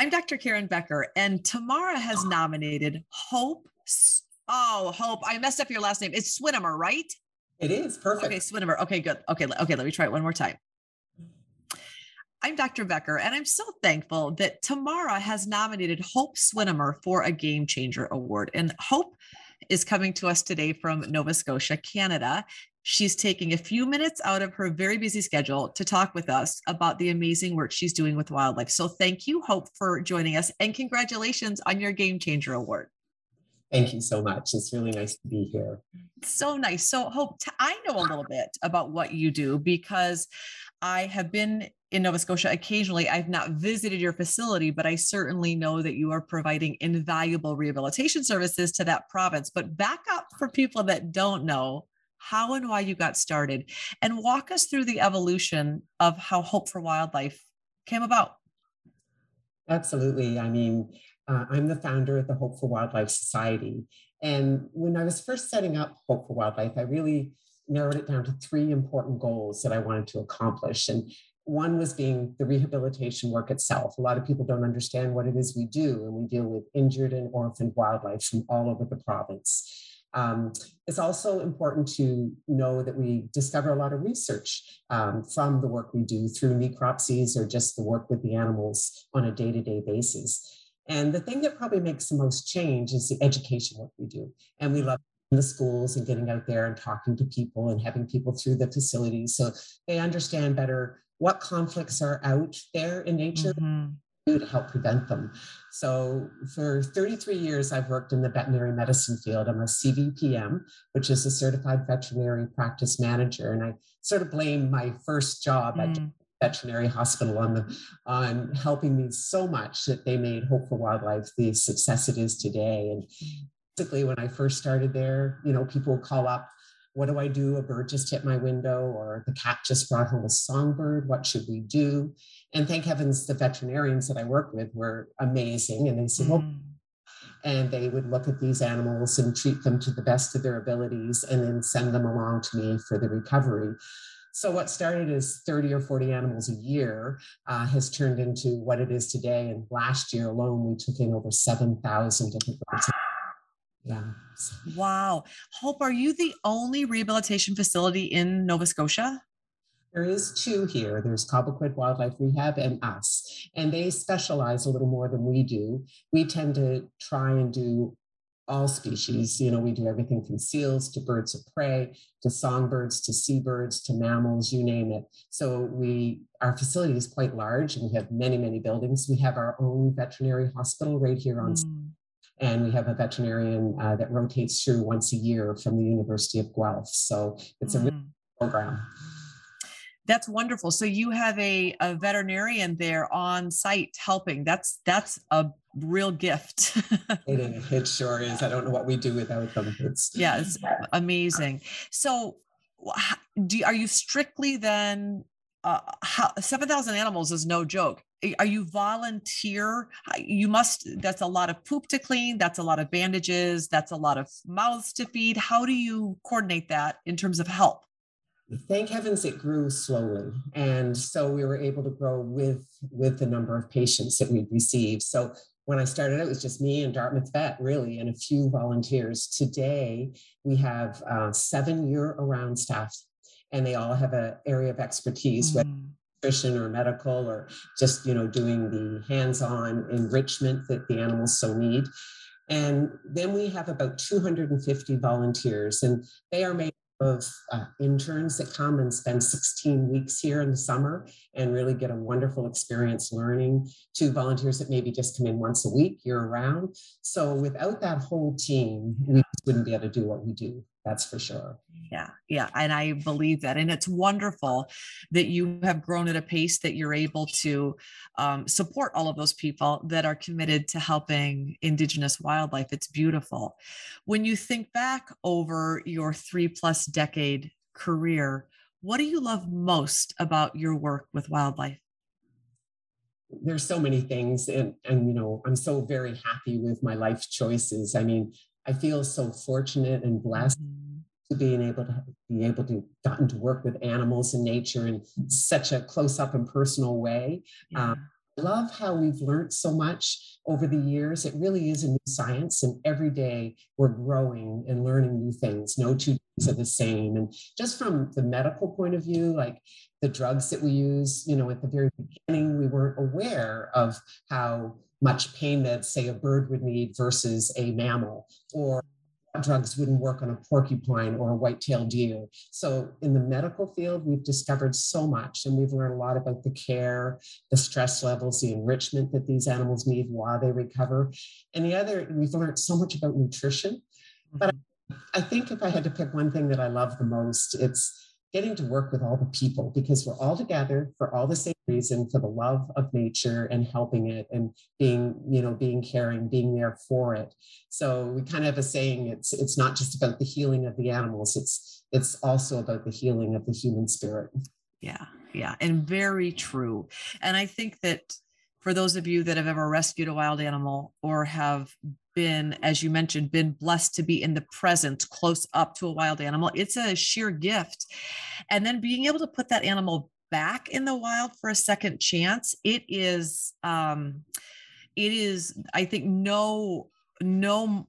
I'm Dr. Karen Becker, and Tamara has nominated Hope. Oh, Hope. I messed up your last name. It's Swinimer, right? It is perfect. Okay, Swinimer. Okay, good. Okay, okay. Let me try it one more time. I'm Dr. Becker, and I'm so thankful that Tamara has nominated Hope Swinimer for a Game Changer Award. And Hope is coming to us today from Nova Scotia, Canada. She's taking a few minutes out of her very busy schedule to talk with us about the amazing work she's doing with wildlife. So thank you, Hope, for joining us and congratulations on your Game Changer Award. Thank you so much. It's really nice to be here. So nice. So, Hope, I know a little bit about what you do because I have been in Nova Scotia occasionally. I've not visited your facility, but I certainly know that you are providing invaluable rehabilitation services to that province. But back up for people that don't know how and why you got started, and walk us through the evolution of how Hope for Wildlife came about. Absolutely. I mean, uh, I'm the founder of the Hope for Wildlife Society. And when I was first setting up Hope for Wildlife, I really narrowed it down to three important goals that I wanted to accomplish. And one was being the rehabilitation work itself. A lot of people don't understand what it is we do, and we deal with injured and orphaned wildlife from all over the province. Um, it's also important to know that we discover a lot of research um, from the work we do through necropsies or just the work with the animals on a day to day basis. And the thing that probably makes the most change is the education work we do. And we love the schools and getting out there and talking to people and having people through the facilities so they understand better what conflicts are out there in nature mm-hmm to help prevent them. So for 33 years, I've worked in the veterinary medicine field. I'm a CVPM, which is a certified veterinary practice manager. And I sort of blame my first job mm. at veterinary hospital on the on helping me so much that they made Hope for Wildlife the success it is today. And basically when I first started there, you know, people would call up what do I do? A bird just hit my window, or the cat just brought home a songbird. What should we do? And thank heavens the veterinarians that I work with were amazing. And they said, mm. well, and they would look at these animals and treat them to the best of their abilities and then send them along to me for the recovery. So, what started as 30 or 40 animals a year uh, has turned into what it is today. And last year alone, we took in over 7,000 different birds yeah. Wow. Hope, are you the only rehabilitation facility in Nova Scotia? There is two here. There's Cobequid Wildlife Rehab and us, and they specialize a little more than we do. We tend to try and do all species. You know, we do everything from seals to birds of prey to songbirds to seabirds to mammals, you name it. So we our facility is quite large and we have many, many buildings. We have our own veterinary hospital right here on mm and we have a veterinarian uh, that rotates through once a year from the University of Guelph. So it's a mm. program. That's wonderful. So you have a, a veterinarian there on site helping. That's that's a real gift. it, is, it sure is. I don't know what we do without them. It's yeah, it's amazing. So do are you strictly then uh, how, 7,000 animals is no joke. Are you volunteer? You must, that's a lot of poop to clean. That's a lot of bandages. That's a lot of mouths to feed. How do you coordinate that in terms of help? Thank heavens it grew slowly. And so we were able to grow with, with the number of patients that we'd received. So when I started, it was just me and Dartmouth Vet, really, and a few volunteers. Today, we have uh, seven year around staff and they all have an area of expertise, mm. whether nutrition or medical or just you know doing the hands-on enrichment that the animals so need. And then we have about 250 volunteers, and they are made of uh, interns that come and spend 16 weeks here in the summer and really get a wonderful experience learning to volunteers that maybe just come in once a week year round. So without that whole team we wouldn't be able to do what we do that's for sure yeah yeah and i believe that and it's wonderful that you have grown at a pace that you're able to um, support all of those people that are committed to helping indigenous wildlife. It's beautiful. When you think back over your three plus decade career what do you love most about your work with wildlife? There's so many things and and you know i'm so very happy with my life choices. I mean I feel so fortunate and blessed mm-hmm. To being able to be able to gotten to work with animals and nature in such a close up and personal way. Yeah. Um, love how we've learned so much over the years. It really is a new science, and every day we're growing and learning new things. No two days are the same. And just from the medical point of view, like the drugs that we use, you know, at the very beginning, we weren't aware of how much pain that, say, a bird would need versus a mammal, or drugs wouldn't work on a porcupine or a white-tailed deer. So in the medical field, we've discovered so much and we've learned a lot about the care, the stress levels, the enrichment that these animals need while they recover. And the other, we've learned so much about nutrition. But mm-hmm. I think if I had to pick one thing that I love the most, it's getting to work with all the people because we're all together for all the same reason for the love of nature and helping it and being you know being caring being there for it. So we kind of have a saying it's it's not just about the healing of the animals it's it's also about the healing of the human spirit. Yeah yeah and very true. And i think that for those of you that have ever rescued a wild animal or have been, as you mentioned, been blessed to be in the present close up to a wild animal, it's a sheer gift. And then being able to put that animal back in the wild for a second chance, it is, um, it is, I think, no, no,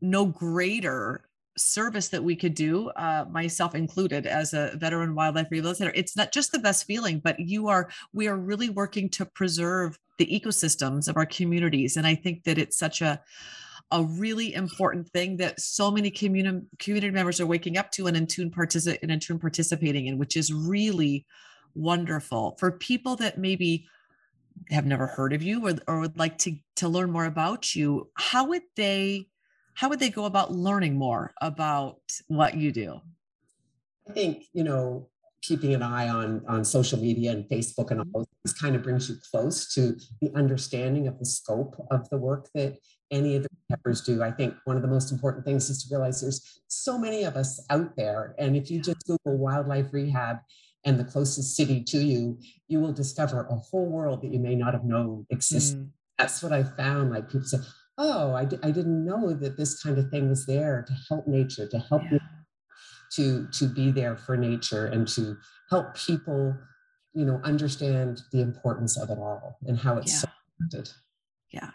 no greater service that we could do, uh, myself included, as a veteran wildlife rehabilitator. It's not just the best feeling, but you are, we are really working to preserve the ecosystems of our communities. And I think that it's such a, a really important thing that so many community community members are waking up to and in tune participate and in tune participating in, which is really wonderful for people that maybe have never heard of you or, or would like to to learn more about you. How would they how would they go about learning more about what you do? I think you know keeping an eye on on social media and Facebook and all mm-hmm. those things kind of brings you close to the understanding of the scope of the work that any of the peppers do. I think one of the most important things is to realize there's so many of us out there. And if you just Google wildlife rehab and the closest city to you, you will discover a whole world that you may not have known existed. Mm. That's what I found. Like people say, oh, I d- I didn't know that this kind of thing was there to help nature, to help yeah. to, to be there for nature and to help people, you know, understand the importance of it all and how it's yeah. so connected. Yeah.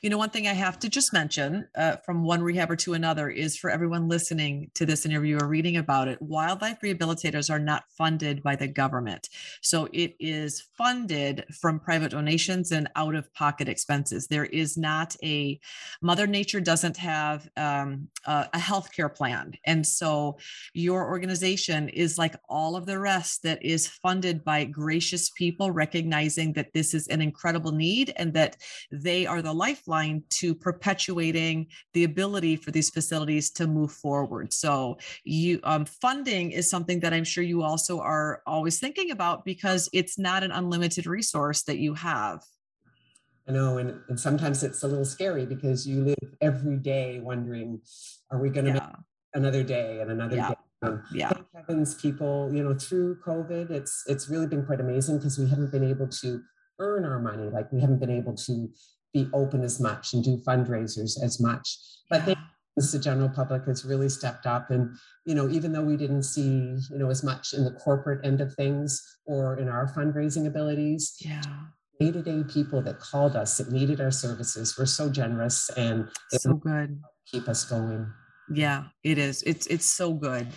You know, one thing I have to just mention uh, from one rehabber to another is for everyone listening to this interview or reading about it, wildlife rehabilitators are not funded by the government. So it is funded from private donations and out of pocket expenses. There is not a, Mother Nature doesn't have um, a, a healthcare plan. And so your organization is like all of the rest that is funded by gracious people recognizing that this is an incredible need and that they are the lifeline to perpetuating the ability for these facilities to move forward. So you um, funding is something that I'm sure you also are always thinking about because it's not an unlimited resource that you have. I know, and, and sometimes it's a little scary because you live every day wondering, are we going to yeah. make another day and another yeah. day? Um, yeah. Heavens, people, you know, through COVID, it's it's really been quite amazing because we haven't been able to earn our money. Like we haven't been able to be open as much and do fundraisers as much. But yeah. the general public has really stepped up. And, you know, even though we didn't see, you know, as much in the corporate end of things or in our fundraising abilities, yeah. day-to-day people that called us that needed our services were so generous and so good. Keep us going. Yeah, it is. It's it's so good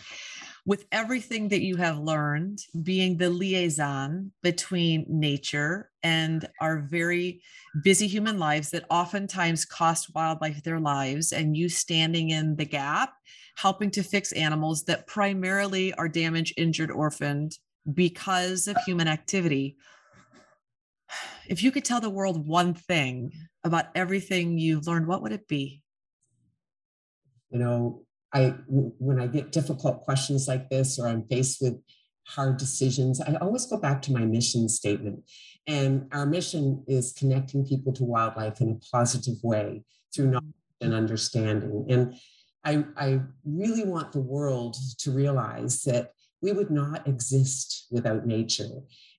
with everything that you have learned, being the liaison between nature and our very busy human lives that oftentimes cost wildlife their lives, and you standing in the gap, helping to fix animals that primarily are damaged, injured, orphaned because of human activity. If you could tell the world one thing about everything you've learned, what would it be? You know, I when I get difficult questions like this or I'm faced with hard decisions, I always go back to my mission statement. And our mission is connecting people to wildlife in a positive way through knowledge and understanding. And I, I really want the world to realize that we would not exist without nature.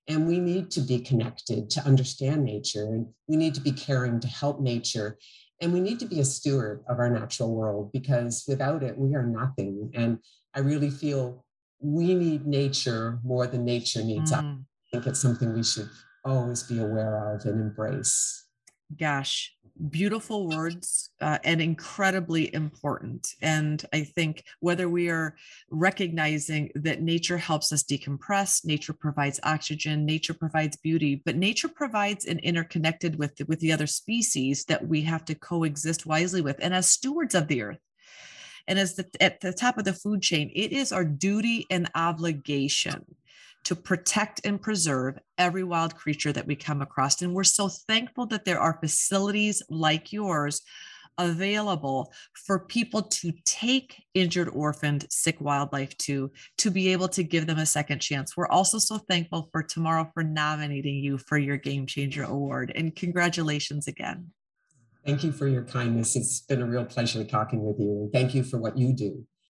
And we need to be connected to understand nature. And we need to be caring to help nature. And we need to be a steward of our natural world because without it, we are nothing. And I really feel we need nature more than nature needs mm. us. I think it's something we should always be aware of and embrace. Gosh, beautiful words uh, and incredibly important. And I think whether we are recognizing that nature helps us decompress, nature provides oxygen, nature provides beauty, but nature provides an interconnected with, with the other species that we have to coexist wisely with. And as stewards of the earth, and as the, at the top of the food chain, it is our duty and obligation to protect and preserve every wild creature that we come across. And we're so thankful that there are facilities like yours available for people to take injured, orphaned, sick wildlife to, to be able to give them a second chance. We're also so thankful for Tamara for nominating you for your Game Changer Award. And congratulations again. Thank you for your kindness. It's been a real pleasure talking with you. And thank you for what you do.